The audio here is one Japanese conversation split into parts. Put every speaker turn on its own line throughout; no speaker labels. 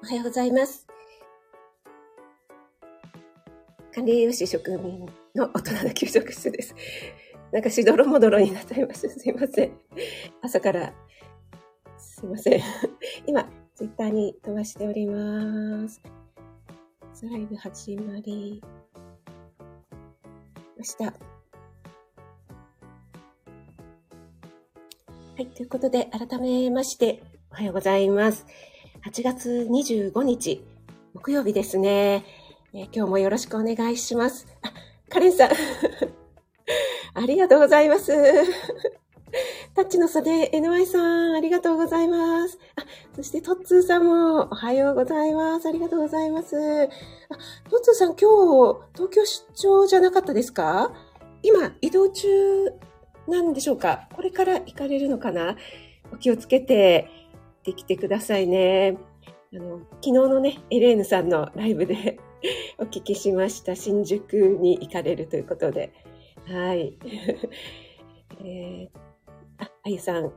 おはようございます。管理栄養士職人の大人の給食室です。なんかしどろもどろになっちゃいました。すいません。朝から、すいません。今、ツイッターに飛ばしております。ライブ始まりました。はい、ということで、改めまして、おはようございます。8月25日、木曜日ですね。えー、今日もよろしくお願いします。あ、カレンさん。ありがとうございます。タッチの袖、NY さん、ありがとうございます。あ、そしてトッツーさんも、おはようございます。ありがとうございます。あ、トッツーさん、今日、東京出張じゃなかったですか？今、移動中なんでしょうか？これから行かれるのかな？お気をつけて、できてくださいね。あの、昨日のね、エレーヌさんのライブで お聞きしました。新宿に行かれるということで。はい。えー、あ、あゆさん、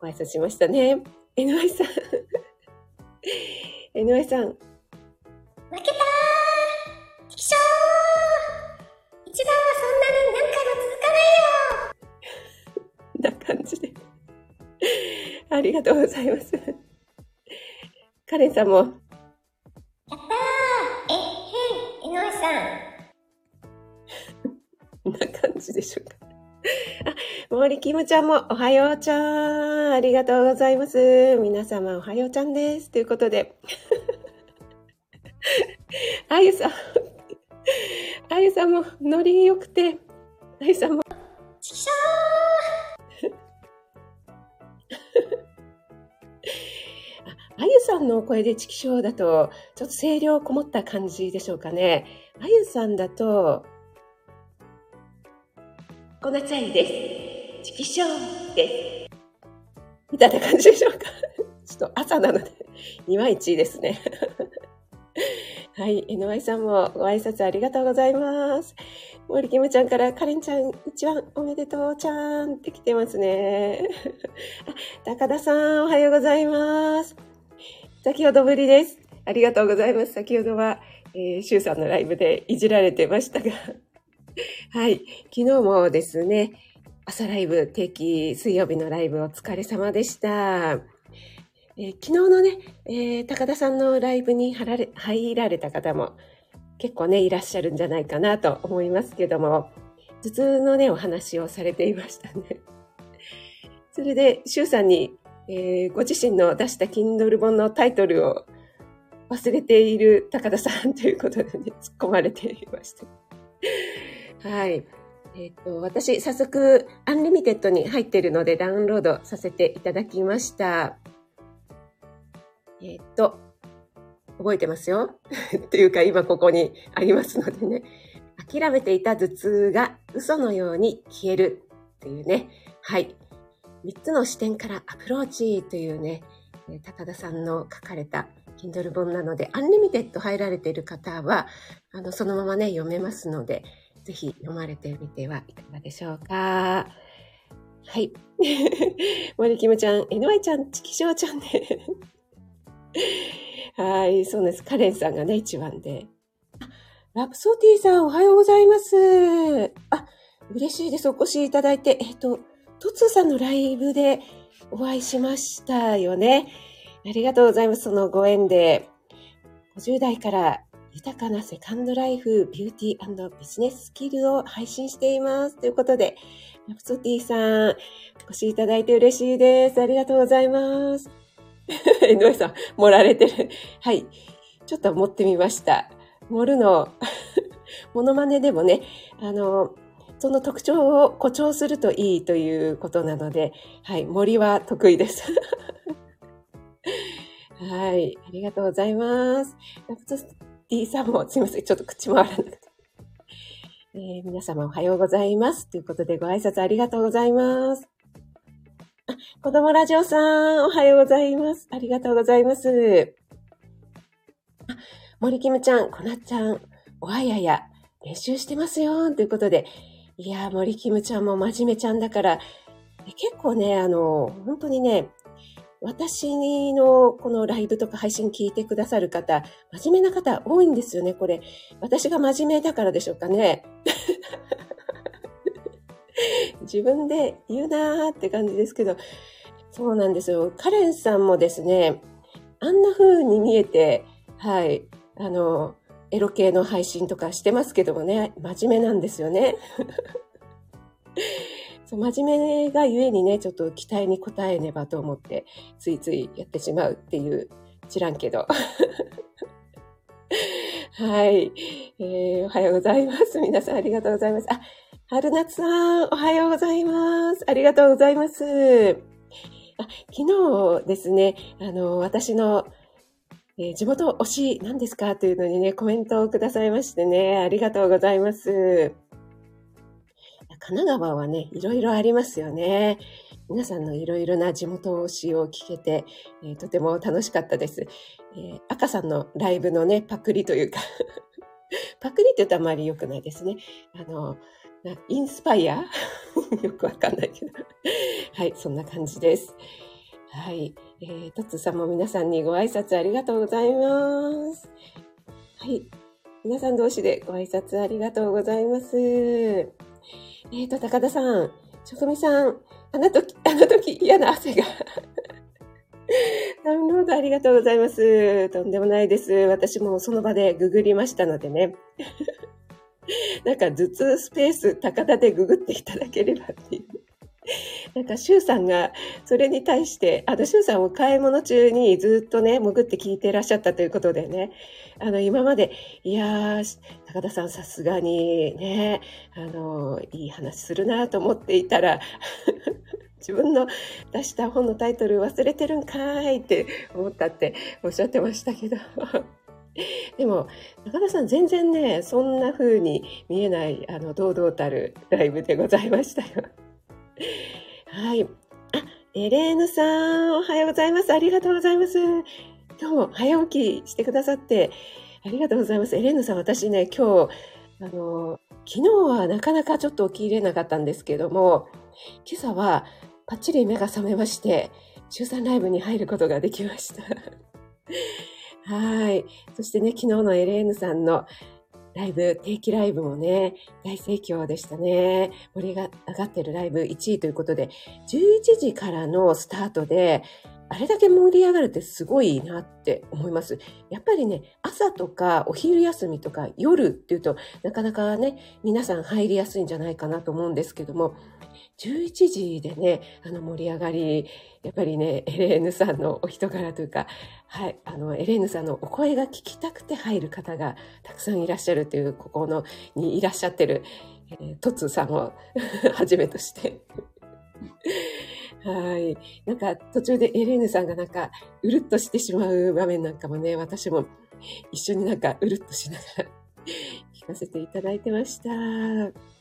ご挨拶しましたね。NY さん。NY さん。負
けたーチキショー一番はそんなに何回も
続かないよな感じで。ありがとうございます。カレンさんも。やっ
たーえ、へん、井上さ
ん。な感じでしょうか。あ、森キムちゃんもおはようちゃん。ありがとうございます。皆様おはようちゃんです。ということで。あゆさん。あゆさんもノリ良くて。あゆさんも。の声でチキショーだと、ちょっと声量こもった感じでしょうかね。あゆさんだと、こんなチャイです。チキショーです。みたいな感じでしょうか。ちょっと朝なので、いまいちですね。はい。NY さんもご挨拶ありがとうございます。森キムちゃんから、カレンちゃん一番おめでとうちゃんって来てますね。高田さん、おはようございます。先ほどぶりです。ありがとうございます。先ほどは、えー、シュウさんのライブでいじられてましたが。はい。昨日もですね、朝ライブ、定期水曜日のライブお疲れ様でした。えー、昨日のね、えー、高田さんのライブに入られた方も結構ね、いらっしゃるんじゃないかなと思いますけども、頭痛のね、お話をされていましたね。それで、シュウさんに、えー、ご自身の出した Kindle 本のタイトルを忘れている高田さんということでね、突っ込まれていました。はい。えっ、ー、と、私、早速、 Unlimited に入っているのでダウンロードさせていただきました。えっ、と、覚えてますよ？っていうか今ここにありますのでね。諦めていた頭痛が嘘のように消えるっていうね。はい。3つの視点からアプローチというね、高田さんの書かれた Kindle 本なので、 Unlimited 入られている方は、あの、そのままね、読めますので、ぜひ読まれてみてはいかがでしょうか。はい。森キムちゃん、NY ちゃん、チキショウちゃんね。はい、そうです。カレンさんがね、一番で。あラプソディさん、おはようございます。あ、嬉しいです。お越しいただいて。えっと、トツーさんのライブでお会いしましたよね。ありがとうございます。そのご縁で。50代から豊かなセカンドライフ、ビューティービジネススキルを配信しています。ということで、ラプソディさん、お越しいただいて嬉しいです。ありがとうございます。井上さん、盛られてる。はい。ちょっと持ってみました。盛るの、モノマネでもね、あの、その特徴を誇張するといいということなので、はい、森は得意です。はい、ありがとうございます。ラプトスティさんもすいません、ちょっと口回らなくて。えー、皆様おはようございます。ということでご挨拶ありがとうございます。あ子供ラジオさん、おはようございます。ありがとうございます。あ、森キムちゃん、こなっちゃん、おはやや、練習してますよ、ということで。いや森キムちゃんも真面目ちゃんだから、結構ね、あの、本当にね、私のこのライブとか配信聞いてくださる方、真面目な方多いんですよね、これ。私が真面目だからでしょうかね。自分で言うなーって感じですけど、そうなんですよ。カレンさんもですね、あんな風に見えて、はい、あの、エロ系の配信とかしてますけどもね、真面目なんですよね。そう真面目がゆえにね、ちょっと期待に応えねばと思って、ついついやってしまうっていう、知らんけど。はい、えー。おはようございます。皆さんありがとうございます。あ、春夏さん、おはようございます。ありがとうございます。あ昨日ですね、あの、私の、えー、地元推し何ですか？というのにね、コメントをくださいましてね、ありがとうございます。神奈川はね、いろいろありますよね。皆さんのいろいろな地元推しを聞けて、えー、とても楽しかったです。えー、赤さんのライブのね、パクリというか パクリって言うとあまり良くないですね。あの、インスパイア？よくわかんないけどはい、そんな感じです。はい。えー、トッツさんも皆さんにご挨拶ありがとうございます。はい。皆さん同士でご挨拶ありがとうございます。えっ、ー、と、高田さん、職味さん、あの時、あの時嫌な汗が ダウンロードありがとうございます。とんでもないです。私もその場でググりましたのでね。なんか頭痛スペース高田でググっていただければっていう。なんか、シュウさんが、それに対して、あの、シュウさんを買い物中にずっとね、潜って聞いていらっしゃったということでね、あの、今まで、いやー、高田さんさすがにね、あの、いい話するなと思っていたら、自分の出した本のタイトル忘れてるんかいって思ったっておっしゃってましたけど。でも、中田さん全然ね、そんな風に見えない、あの、堂々たるライブでございましたよ。はい。あ、エレーヌさん、おはようございます。ありがとうございます。今日も早起きしてくださって、ありがとうございます。エレーヌさん、私ね、今日、あの、昨日はなかなかちょっと起きれなかったんですけども、今朝はパッチリ目が覚めまして、中3ライブに入ることができました。はい。そしてね、昨日のエレーヌさんのライブ、定期ライブもね、大盛況でしたね。盛りが上がってるライブ1位ということで、11時からのスタートで、あれだけ盛り上がるってすごいなって思います。やっぱりね、朝とかお昼休みとか夜っていうとなかなかね、皆さん入りやすいんじゃないかなと思うんですけども、11時でね、あの盛り上がり、やっぱりね、エレーヌさんのお人柄というか、はい、あの、エレーヌさんのお声が聞きたくて入る方がたくさんいらっしゃるという、ここの、にいらっしゃってる、えー、トツさんを はじめとして はい。なんか途中でエレーヌさんがなんかうるっとしてしまう場面なんかもね、私も一緒になんかうるっとしながら 聞かせていただいてました。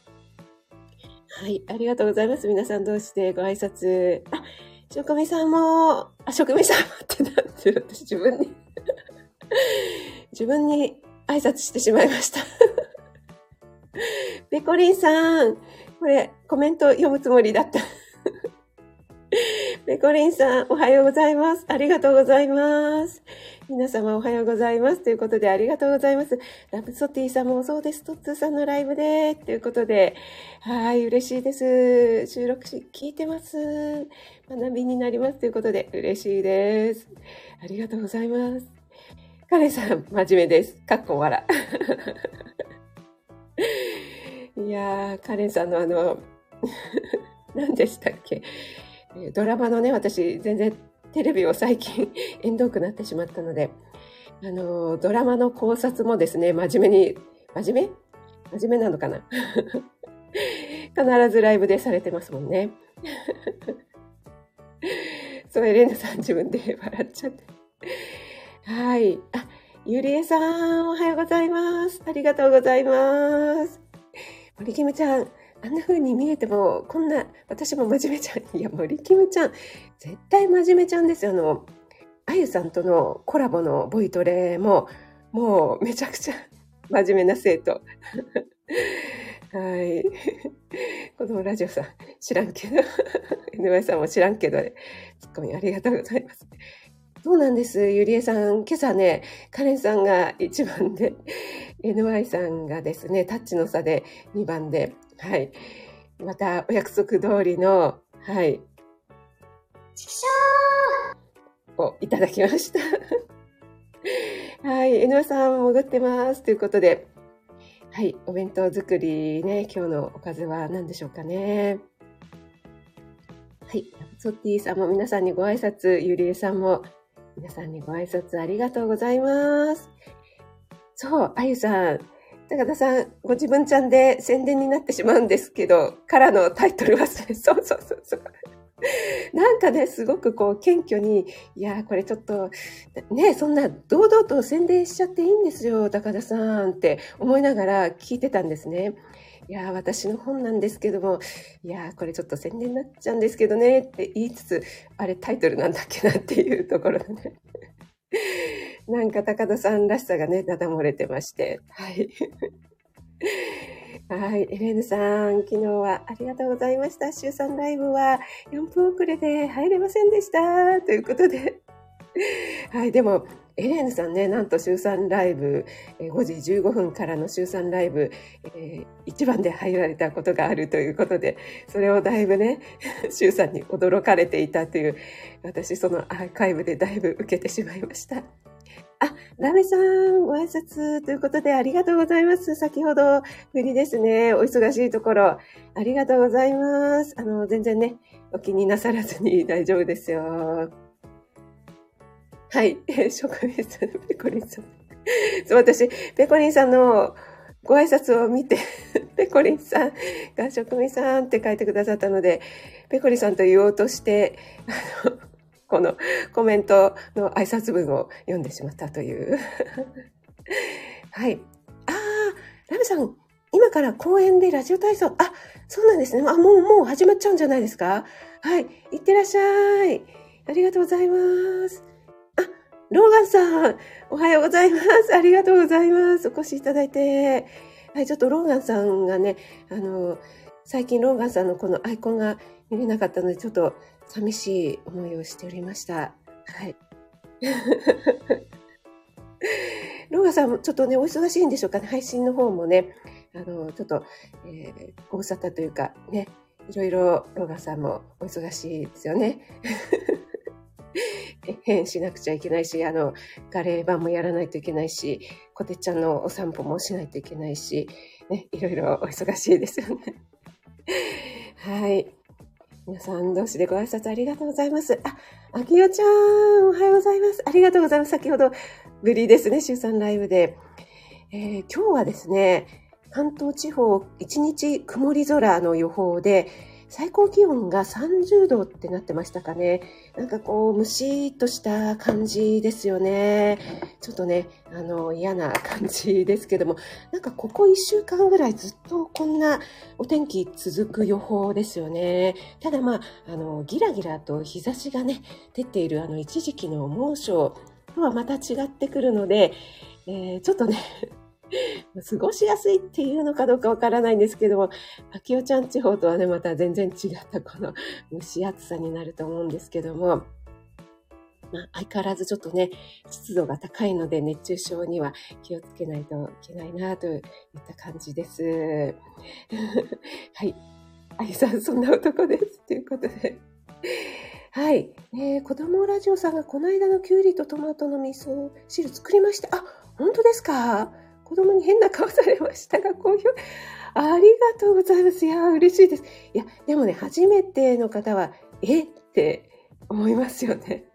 はい、ありがとうございます。皆さん同士でご挨拶。あ、職味さんも、あ、職味さんもってなって。私自分に 自分に挨拶してしまいましたペコリンさん、これコメント読むつもりだったペコリンさん、おはようございます。ありがとうございます。皆様おはようございます。ということで、ありがとうございます。ラブソティさんもそうです。トッツーさんのライブで、ということで、はい、嬉しいです。収録し、聞いてます。学びになります。ということで、嬉しいです。ありがとうございます。カレンさん、真面目です。かっこ笑。いやー、カレンさんのあの、何でしたっけ？ドラマのね、私、全然テレビを最近縁 遠くなってしまったので、あの、ドラマの考察もですね、真面目に、真面目？真面目なのかな？必ずライブでされてますもんね。そう、エレナさん自分で笑っちゃって。はい。あ、ゆりえさん、おはようございます。ありがとうございます。森キムちゃん、あんな風に見えても、こんな、私も真面目ちゃん。いや、森キムちゃん、絶対真面目ちゃんですよ。あの、あゆさんとのコラボのボイトレも、もうめちゃくちゃ真面目な生徒。はい。このラジオさん、知らんけど。NY さんも知らんけど、ね、ツッコミありがとうございます。そうなんです。ゆりえさん、今朝ね、カレンさんが1番で、NY さんがですね、タッチの差で2番で、はい。また、お約束通りの、はい。
ちくし
ょをいただきました。はい。NY さん、戻ってます。ということで、はい。お弁当作りね、今日のおかずは何でしょうかね。はい。ソッティさんも皆さんにご挨拶、ゆりえさんも皆さんにご挨拶ありがとうございます。そう、あゆさん。高田さん、ご自分ちゃんで宣伝になってしまうんですけど、からのタイトル忘れ、そうそうそうそう。なんかね、すごくこう、謙虚に、いやこれちょっと、ね、そんな堂々と宣伝しちゃっていいんですよ、高田さんって思いながら聞いてたんですね。いや私の本なんですけども、いやこれちょっと宣伝になっちゃうんですけどねって言いつつ、あれタイトルなんだっけなっていうところでね。なんか高田さんらしさがね、だだ漏れてまして。はい。はい。エレーヌさん、昨日はありがとうございました。週3ライブは4分遅れで入れませんでした。ということで。はい。でも、エレーヌさんね、なんと週3ライブ、5時15分からの週3ライブ、えー、一番で入られたことがあるということで、それをだいぶね、週3に驚かれていたという、私そのアーカイブでだいぶ受けてしまいました。あ、ラメさん、ご挨拶ということでありがとうございます。先ほど、振りですね。お忙しいところ、ありがとうございます。あの、全然ね、お気になさらずに 大丈夫ですよ。はい。職人さん、ペコリンさん。そう、私、ペコリンさんのご挨拶を見て、ペコリンさんが職人さんって書いてくださったので、ペコリンさんと言おうとして、あの、このコメントの挨拶文を読んでしまったという。はい。ああ、ラブさん、今から公園でラジオ体操。あ、そうなんですね。あ、もう、もう始まっちゃうんじゃないですか？はい。いってらっしゃい。ありがとうございます。あ、ローガンさん、おはようございます。ありがとうございます。お越しいただいて。はい、ちょっとローガンさんがね、あの、最近ローガンさんのこのアイコンが見れなかったので、ちょっと寂しい思いをしておりました。はい。ローガさんもちょっとね、お忙しいんでしょうかね。配信の方もね、あの、ちょっと、えー、ご無沙汰というか、ね、いろいろローガさんもお忙しいですよね。変しなくちゃいけないし、あの、ガレー版もやらないといけないし、コテちゃんのお散歩もしないといけないし、ね、いろいろお忙しいですよね。はい。皆さん同士でご挨拶ありがとうございます。あ、あきよちゃん、おはようございます。ありがとうございます。先ほどぶりですね、週3ライブで。えー、今日はですね、関東地方一日曇り空の予報で、最高気温が30度ってなってましたかね。なんかこう、ムシッとした感じですよね。ちょっとね、あの、嫌な感じですけども、なんかここ1週間ぐらいずっとこんなお天気続く予報ですよね。ただまあ、あの、ギラギラと日差しがね、出ているあの一時期の猛暑とはまた違ってくるので、えー、ちょっとね、過ごしやすいっていうのかどうかわからないんですけども、秋代ちゃん地方とはね、また全然違ったこの 蒸し暑さになると思うんですけども、まあ、相変わらずちょっとね、湿度が高いので熱中症には気をつけないといけないなといった感じです。はい。あゆさん、そんな男です。ということで。はい。えー、子供ラジオさんがこの間のきゅうりとトマトの味噌汁作りました。あ、本当ですか？子供に変な顔されましたが、好評。ありがとうございます。いや、嬉しいです。いや、でもね、初めての方は、え？って思いますよね。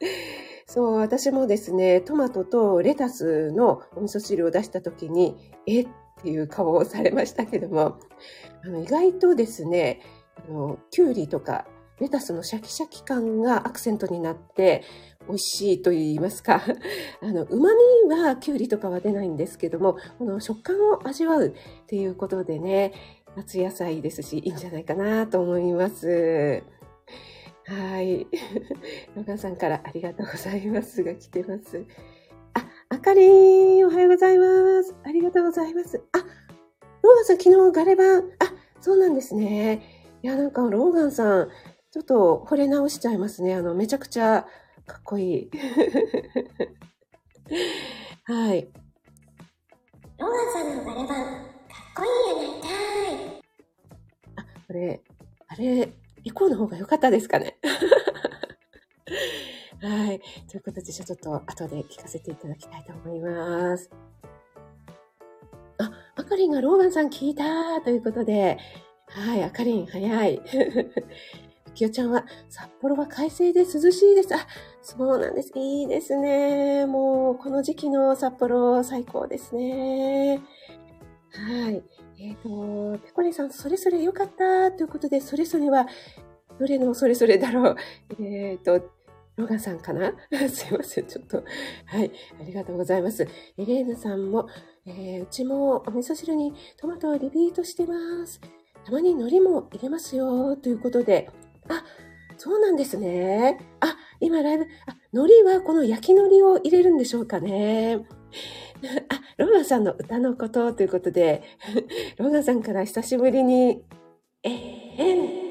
そう、私もですね、トマトとレタスのお味噌汁を出した時に、え？っていう顔をされましたけども、あの意外とですね、あのきゅうりとかレタスのシャキシャキ感がアクセントになって、美味しいと言いますか。あの、旨味はきゅうりとかは出ないんですけども、この食感を味わうっていうことでね、夏野菜ですし、いいんじゃないかなと思います。はい。ロガさんからありがとうございますが来てます。あ、あかりん、おはようございます。ありがとうございます。あ、ローガンさん昨日ガレ版、あ、そうなんですね。いや、なんかローガンさん、ちょっと惚れ直しちゃいますね。あの、めちゃくちゃかっこいい。はい。
ローガンさんのバレバン、かっこいいやないかい。
あ、これ、あれ、エコーの方が良かったですかね。はい。ということで、ちょっと後で聞かせていただきたいと思います。あ、あかりんがローガンさん聞いたということで、はい、あかりん、早い。きよちゃんは、札幌は快晴で涼しいです。あ、そうなんです。いいですね。もう、この時期の札幌、最高ですね。はい。えっ、ー、と、ペコリさん、それぞれ良かったということで、それぞれは、どれのそれぞれだろう。えっ、ー、と、ロガさんかな？すいません。ちょっと。はい。ありがとうございます。エレーヌさんも、えー、うちもお味噌汁にトマトをリピートしてます。たまに海苔も入れますよ。ということで。あ、そうなんですね。あ、今ライブ、あ、海苔はこの焼き海苔を入れるんでしょうかね。あ、ローガンさんの歌のことということで、ローガンさんから久しぶりに、えへん、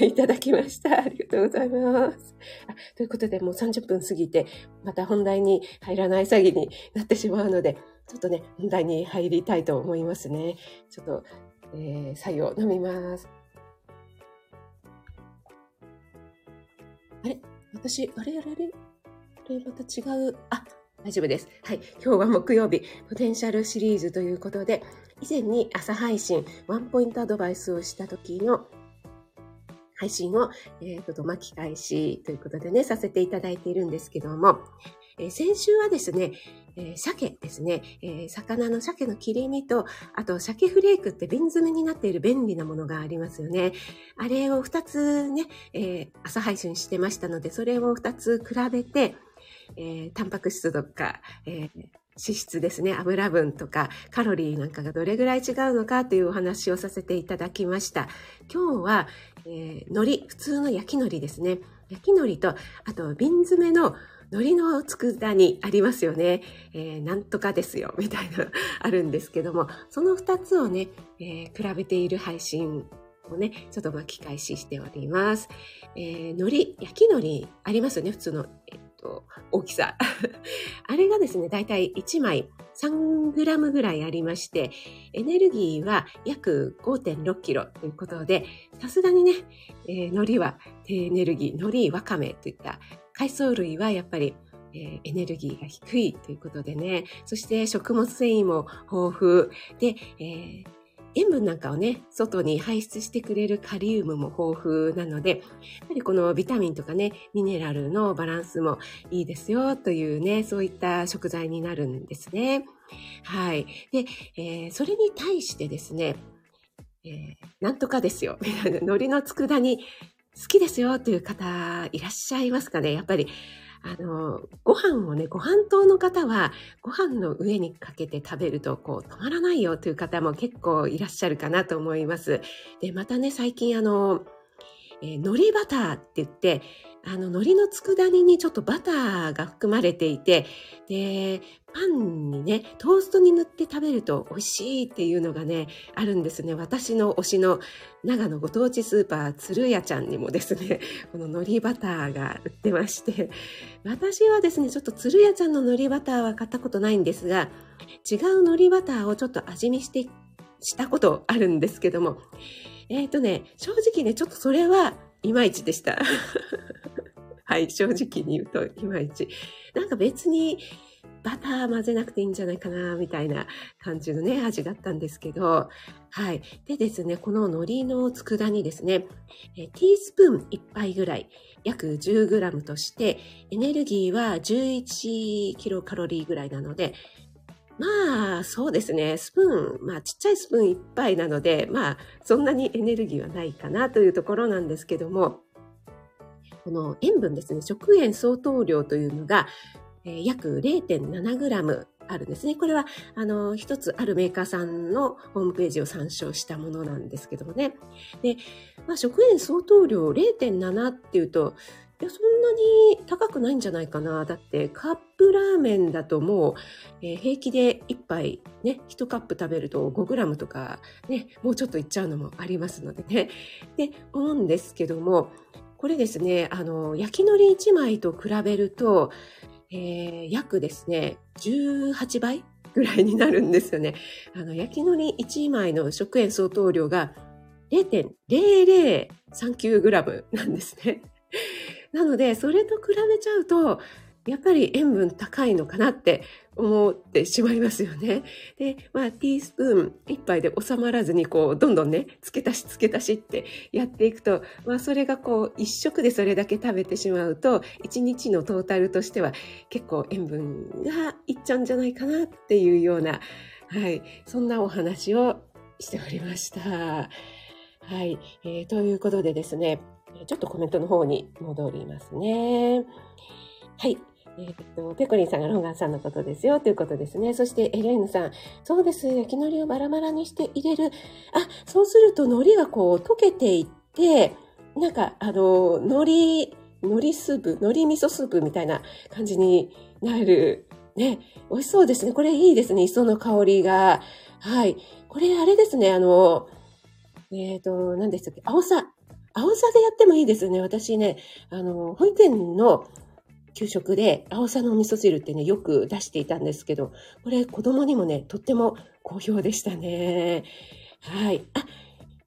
いただきました。ありがとうございます。あということで、もう30分過ぎて、また本題に入らない詐欺になってしまうので、ちょっとね、本題に入りたいと思いますね。ちょっと、えー、作業飲みます。私、あれあれあれあれまた違う。あ、大丈夫です。はい。今日は木曜日、ポテンシャルシリーズということで、以前に朝配信、ワンポイントアドバイスをした時の配信を、えっ、ー、と、巻き返しということでね、させていただいているんですけども、え、先週はですね、えー、鮭ですね、えー、魚の鮭の切り身と、あと鮭フレークって瓶詰めになっている便利なものがありますよね。あれを2つね、えー、朝配信してましたので、それを2つ比べて、え、タンパク質とか、え、脂質ですね、油分とかカロリーなんかがどれぐらい違うのかというお話をさせていただきました。今日は、えー、海苔、普通の焼き海苔ですね。焼き海苔と、あと瓶詰めの海苔の佃煮ありますよね。えー、なんとかですよ、みたいな あるんですけども、その二つをね、えー、比べている配信をね、ちょっと巻き返ししております。えー、海苔、焼き海苔ありますよね、普通の。えっと、大きさ。あれがですね、だいたい1枚 3g ぐらいありまして、エネルギーは約5.6キロということで、さすがにね、えー、海苔は低エネルギー、海苔、わかめといった海藻類はやっぱりえー、エネルギーが低いということでね、そして食物繊維も豊富で、えー、塩分なんかをね、外に排出してくれるカリウムも豊富なので、やっぱりこのビタミンとかね、ミネラルのバランスもいいですよというね、そういった食材になるんですね。はい。で、えー、それに対してですね、えー、なんとかですよ。海苔の佃煮好きですよという方いらっしゃいますかね？やっぱりあの、ご飯をね、ご飯糖の方は、ご飯の上にかけて食べると、こう、止まらないよという方も結構いらっしゃるかなと思います。で、またね、最近あの、えー、海苔バターって言って、あの、海苔の佃煮にちょっとバターが含まれていて、で、パンにね、トーストに塗って食べると美味しいっていうのがね、あるんですね。私の推しの長野ご当地スーパー、鶴屋ちゃんにもですね、この海苔バターが売ってまして、私はですね、ちょっと鶴屋ちゃんの海苔バターは買ったことないんですが、違う海苔バターをちょっと味見して、したことあるんですけども、えっ、ー、とね、正直ね、ちょっとそれはいまいちでした。はい、正直に言うといまいち。なんか別にバター混ぜなくていいんじゃないかな、みたいな感じのね、味だったんですけど、はい。でですね、この海苔の佃煮ですね、えティースプーン1杯ぐらい、約 10g として、エネルギーは11キロカロリーぐらいなので、まあ、そうですね。スプーン、まあ、ちっちゃいスプーン1杯なので、まあ、そんなにエネルギーはないかなというところなんですけども、この塩分ですね、食塩相当量というのが、えー、約 0.7g あるんですね。これは、あの、一つあるメーカーさんのホームページを参照したものなんですけどもね。で、まあ、食塩相当量0.7っていうと、や、そんなに高くないんじゃないかな。だって、カップラーメンだともう、えー平気で1杯、ね、1カップ食べると5グラムとか、ね、もうちょっといっちゃうのもありますのでね。で、思うんですけども、これですね、あの、焼き海苔1枚と比べると、えー約ですね、18倍ぐらいになるんですよね。あの、焼き海苔1枚の食塩相当量が0.0039グラムなんですね。なので、それと比べちゃうと、やっぱり塩分高いのかなって思ってしまいますよね。で、まあ、ティースプーン一杯で収まらずに、こう、どんどんね、付け足し付け足しってやっていくと、まあ、それがこう、一食でそれだけ食べてしまうと、一日のトータルとしては結構塩分がいっちゃうんじゃないかなっていうような、はい、そんなお話をしておりました。はい、えーということでですね、ちょっとコメントの方に戻りますね。はい。えーっと、ペコリンさんがロンガンさんのことですよということですね。そしてエレーヌさん、そうです。焼き海苔をバラバラにして入れる。あ、そうすると海苔がこう溶けていって、なんかあの、海苔、海苔スープ、海苔味噌スープみたいな感じになる。ね、美味しそうですね。これいいですね。磯の香りが。はい。これあれですね。あの、えっ、と、何でしたっけ？青さ。青さでやってもいいですね。私ね、あの、保育園の給食で青さのお味噌汁ってね、よく出していたんですけど、これ子供にもね、とっても好評でしたね。はい。あ、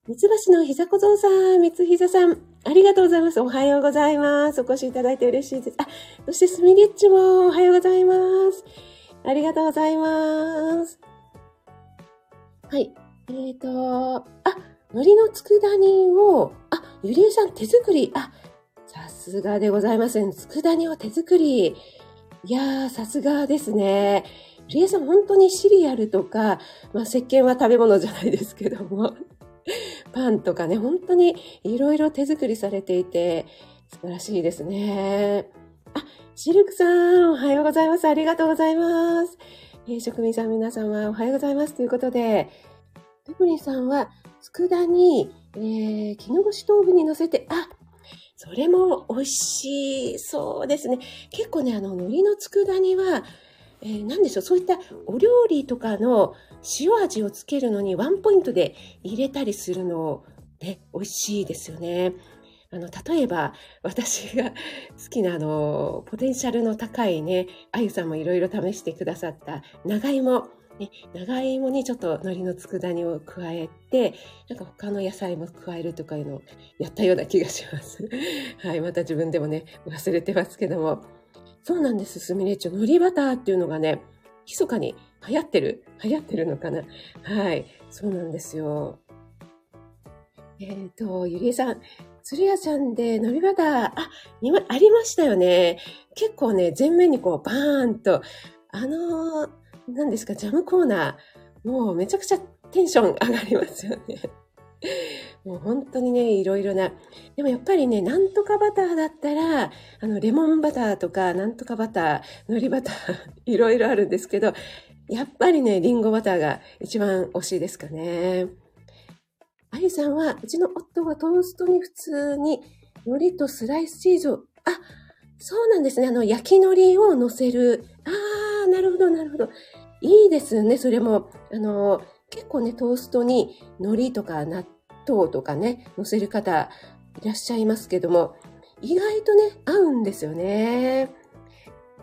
三つ橋の膝小僧さん、三つ膝さん、ありがとうございます。おはようございます。お越しいただいて嬉しいです。あ、そしてスミリッチもおはようございます。ありがとうございます。はい。えーと、あ、海苔の佃煮を、あ、ゆりえさん手作り。あ、さすがでございますね。佃煮を手作り。いやー、さすがですね。ゆりえさん本当にシリアルとか、まあ、石鹸は食べ物じゃないですけども、パンとかね、本当にいろいろ手作りされていて、素晴らしいですね。あ、シルクさん、おはようございます。ありがとうございます。えー職人さん皆様、おはようございます。ということで、ペプリンさんは、佃煮、えー、絹ごし豆腐に乗せて、あ、それも美味しい。そうですね。結構ね、あの、海苔の佃煮は、えー、なんでしょう、そういったお料理とかの塩味をつけるのにワンポイントで入れたりするの、ね、美味しいですよね。あの、例えば、私が 好きな、あの、ポテンシャルの高いね、あゆさんもいろいろ試してくださった長芋。ね、長芋にちょっと海苔の佃煮を加えて、なんか他の野菜も加えるとかいうのをやったような気がします。はい、また自分でもね、忘れてますけども。そうなんです、スミレッチョ。海苔バターっていうのがね、密かに流行ってる流行ってるのかなはい、そうなんですよ。えっ、と、ゆりえさん、鶴屋さんで海苔バター、あ、今ありましたよね。結構ね、前面にこう、バーンと、あのー、何ですか、ジャムコーナー、もうめちゃくちゃテンション上がりますよね。もう本当にね、いろいろな。でもやっぱりね、なんとかバターだったら、あの、レモンバターとか、なんとかバター、海苔バター、いろいろあるんですけど、やっぱりね、リンゴバターが一番惜しいですかね。あゆさんは、うちの夫はトーストに普通に海苔とスライスチーズを、あ、そうなんですね。あの、焼き海苔を乗せる。あー、なるほど、なるほど。いいですね、それも。あの、結構ね、トーストに海苔とか納豆とかね、乗せる方いらっしゃいますけども、意外とね、合うんですよね。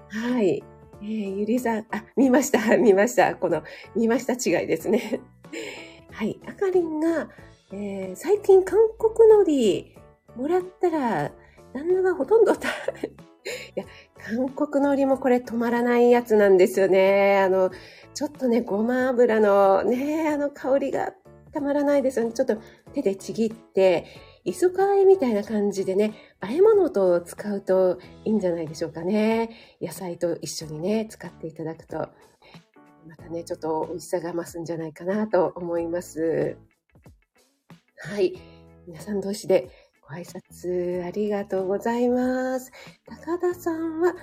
はい。えー、ゆりさん、あ、見ました、見ました。この、見ました違いですね。はい。あかりんが、えー最近韓国海苔もらったら、旦那がほとんど食べ、いや、韓国海苔もこれ止まらないやつなんですよね。あの、ちょっとね、ごま油のね、あの香りがたまらないですよね。ちょっと手でちぎって、磯かあえみたいな感じでね、和え物と使うといいんじゃないでしょうかね。野菜と一緒にね、使っていただくと、またね、ちょっと美味しさが増すんじゃないかなと思います。はい。皆さん同士でご挨拶ありがとうございます。高田さんは、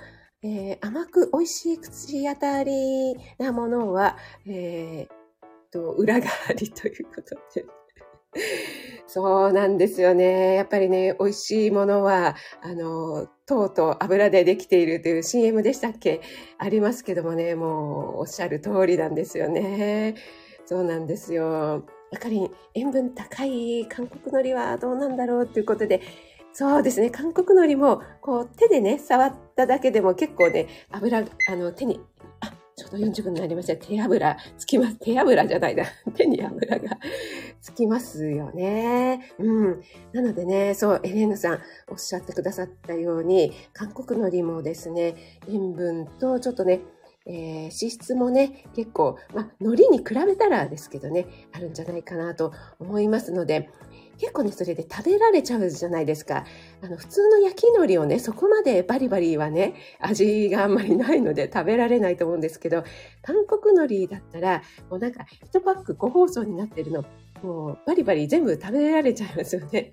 えー甘く美味しい口当たりなものは、えーと、裏がありということで。そうなんですよね。やっぱりね、美味しいものは、あの、糖と油でできているという CM でしたっけ？ありますけどもね、もうおっしゃる通りなんですよね。そうなんですよ。やっぱり塩分高い韓国海苔はどうなんだろうということで、そうですね。韓国海苔も、こう、手でね、触っただけでも結構ね、油、あの、手に、あ、ちょうど40分になりました。手油、つきます。手油じゃないな。手に油がつきますよね。うん。なのでね、そう、エレーヌさんおっしゃってくださったように、韓国海苔もですね、塩分とちょっとね、えー、脂質もね、結構、まあ、海苔に比べたらですけどね、あるんじゃないかなと思いますので、結構ね、それで食べられちゃうじゃないですか。あの、普通の焼き海苔をね、そこまでバリバリはね、味があんまりないので食べられないと思うんですけど、韓国海苔だったら、もうなんか、1パック5包装になってるの、もうバリバリ全部食べられちゃいますよね。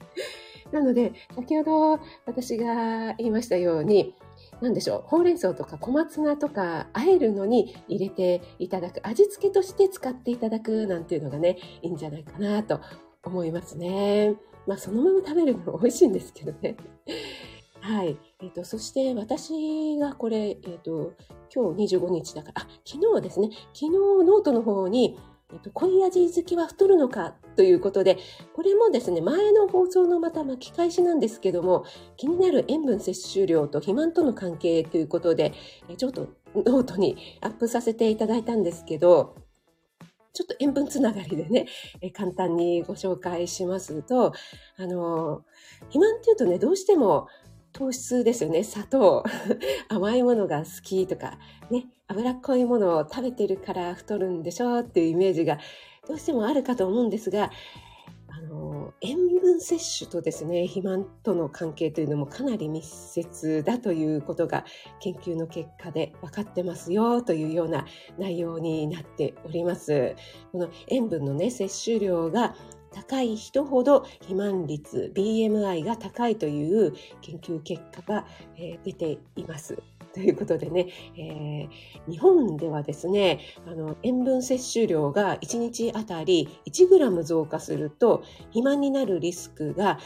なので、先ほど私が言いましたように、何でしょう、ほうれん草とか小松菜とか、あえるのに入れていただく、味付けとして使っていただくなんていうのがね、いいんじゃないかなと思いますね。まあ、そのまま食べるのも美味しいんですけどね。はい。えっ、ー、と、そして私がこれ、えっ、ー、と、今日25日だから、あ、昨日ですね、昨日ノートの方に、えっ、と、濃い味好きは太るのかということで、これもですね、前の放送のまた巻き返しなんですけども、気になる塩分摂取量と肥満との関係ということで、ちょっとノートにアップさせていただいたんですけど、ちょっと塩分つながりでね、え簡単にご紹介しますと、あの、肥満っていうとね、どうしても糖質ですよね。砂糖、甘いものが好きとか、ね、脂っこいものを食べてるから太るんでしょっていうイメージがどうしてもあるかと思うんですが、あの、塩分摂取とですね、肥満との関係というのもかなり密接だということが研究の結果で分かってますよというような内容になっております。この塩分のね、摂取量が高い人ほど肥満率 BMI が高いという研究結果が、え出ています。ということでね、えー、日本ではですね、あの、塩分摂取量が1日あたり 1g 増加すると、肥満になるリスクが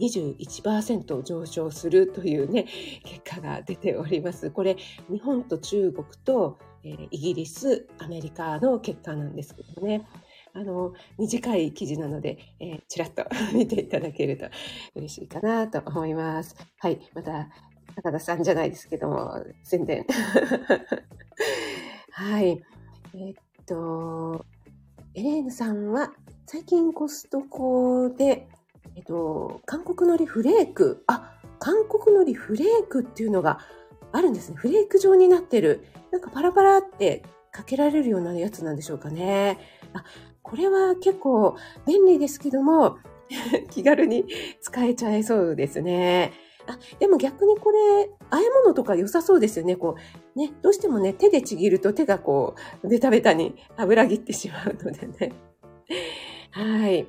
21%上昇するというね、結果が出ております。これ、日本と中国と、えー、イギリス、アメリカの結果なんですけどね。あの、短い記事なので、えー、ちらっと見ていただけると嬉しいかなと思います。はい。また、高田さんじゃないですけども、宣伝。はい。えー、っと、エレーヌさんは最近コストコで、えっと、韓国のりフレーク、あ、韓国のりフレークっていうのがあるんですね。フレーク状になってる。なんかパラパラってかけられるようなやつなんでしょうかね。あ、これは結構便利ですけども、気軽に使えちゃいそうですね。あ、でも逆にこれ、和え物とか良さそうですよね。こう、ね、どうしてもね、手でちぎると手がこう、ベタベタに油切ってしまうのでね。はい。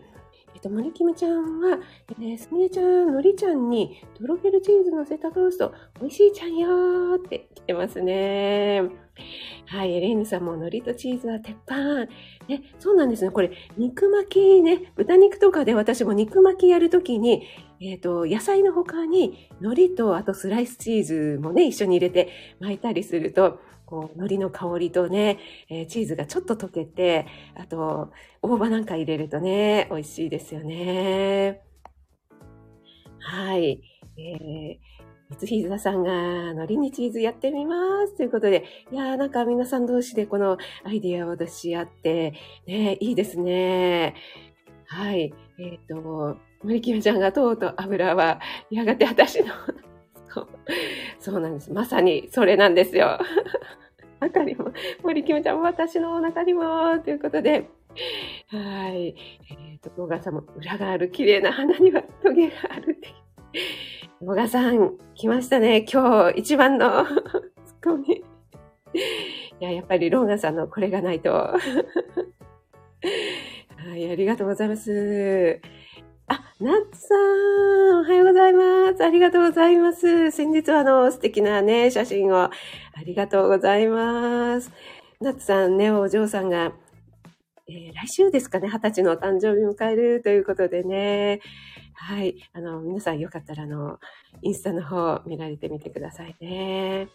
えっと、森キムちゃんは、えー、すみれちゃん、のりちゃんに、とろけるチーズのせたトースト、美味しいちゃんよーって来てますね。はい、エレーヌさんも海苔とチーズは鉄板。ね、そうなんですね。これ、肉巻きね、豚肉とかで私も肉巻きやるときに、えっ、ー、と、野菜の他に海苔とあとスライスチーズもね、一緒に入れて巻いたりすると、こう、海苔の香りとね、えー、チーズがちょっと溶けて、あと、大葉なんか入れるとね、美味しいですよね。はい。えー三ひざさんが、海苔にチーズやってみます。ということで、いやーなんか皆さん同士でこのアイディアを出し合って、ね、いいですね。はい。えっ、ー、と、森キムちゃんが糖と油は、やがて私のそう、なんです。まさにそれなんですよ。中にも、森キムちゃんも私のお腹にも、ということで、はい。えっ、ー、と、動画さんも裏がある綺麗な花にはトゲがあるって。小賀さん、来ましたね。今日一番のツッコミ。いや、やっぱりローガンさんのこれがないと。はい、ありがとうございます。あ、ナッツさん、おはようございます。ありがとうございます。先日はあの、素敵なね、写真をありがとうございます。ナッツさんね、お嬢さんがえー、来週ですかね、二十歳のお誕生日迎えるということでね。はい。あの、皆さんよかったら、あの、インスタの方見られてみてくださいね。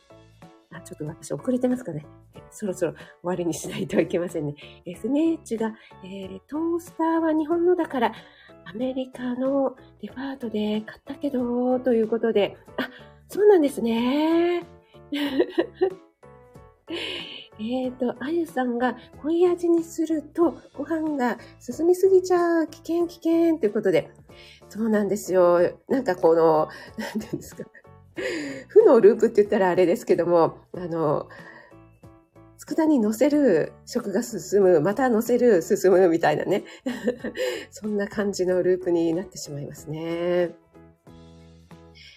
あ、ちょっと私遅れてますかね。そろそろ終わりにしないといけませんね。SMH が、えー、トースターは日本のだから、アメリカのデパートで買ったけど、ということで、あ、そうなんですね。えっと、あゆさんが濃い味にするとご飯が進みすぎちゃう。危険危険ということで。そうなんですよ。なんかこの、なんていうんですか。負のループって言ったらあれですけども、あの、佃に乗せる食が進む、また乗せる進むみたいなね。そんな感じのループになってしまいますね。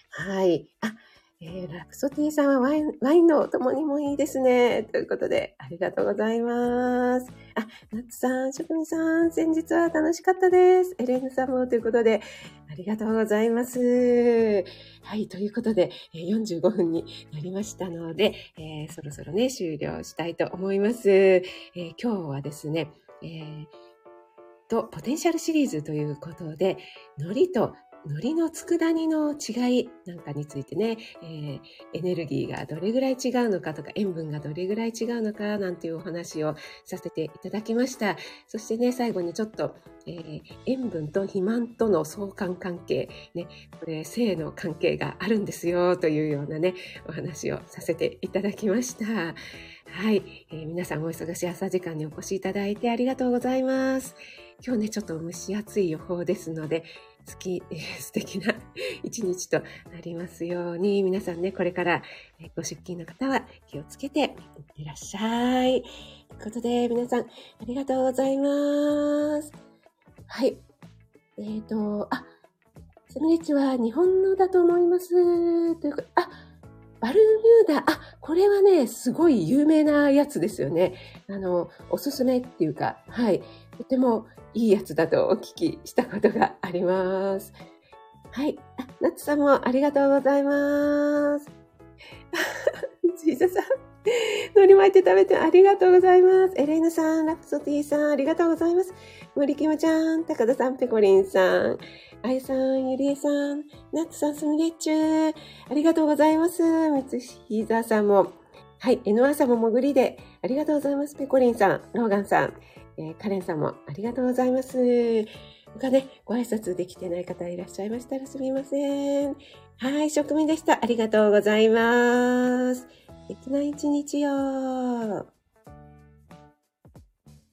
はい。あ、えー、ラプソティさんはワインワインのお供にもいいですね。ということで、ありがとうございます。あ、ナッツさん、職人さん、先日は楽しかったです。エレーヌさんもということで、ありがとうございます。はい、ということで、45分になりましたので、えー、そろそろね、終了したいと思います。えー、今日はですね、えーと、ポテンシャルシリーズということで、海苔と海苔の佃煮の違いなんかについてね、えー、エネルギーがどれぐらい違うのかとか、塩分がどれぐらい違うのかなんていうお話をさせていただきました。そしてね、最後にちょっと、えー、塩分と肥満との相関関係、ね、これ性の関係があるんですよというようなね、お話をさせていただきました。はい、えー、皆さんお忙しい朝時間にお越しいただいてありがとうございます。今日ね、ちょっと蒸し暑い予報ですので、好き、素敵な一日となりますように、皆さんね、これから、ご出勤の方は気をつけていってらっしゃい。ということで、皆さん、ありがとうございます。はい。えっ、ー、と、あ、セムリッチは日本のだと思います。ということあ、バルミューダ、あ、これはね、すごい有名なやつですよね。あの、おすすめっていうか、はい。とてもいいやつだとお聞きしたことがあります。はい。あ、ナツさんもありがとうございます。ジーザさん。海苔巻いて食べてありがとうございます。エレーヌさん、ラプソティさん、ありがとうございます。森キムちゃん、高田さん、ペコリンさん、あゆさん、ゆりえさん、ナツさん、すみれっちゅー、ありがとうございます。三ひざさんも、はい、エノアさんも潜りで、ありがとうございます。ペコリンさん、ローガンさん、えー、カレンさんもありがとうございます。他ね、ご挨拶できてない方いらっしゃいましたらすみません。はい、職務でした。ありがとうございます。素敵な一日を。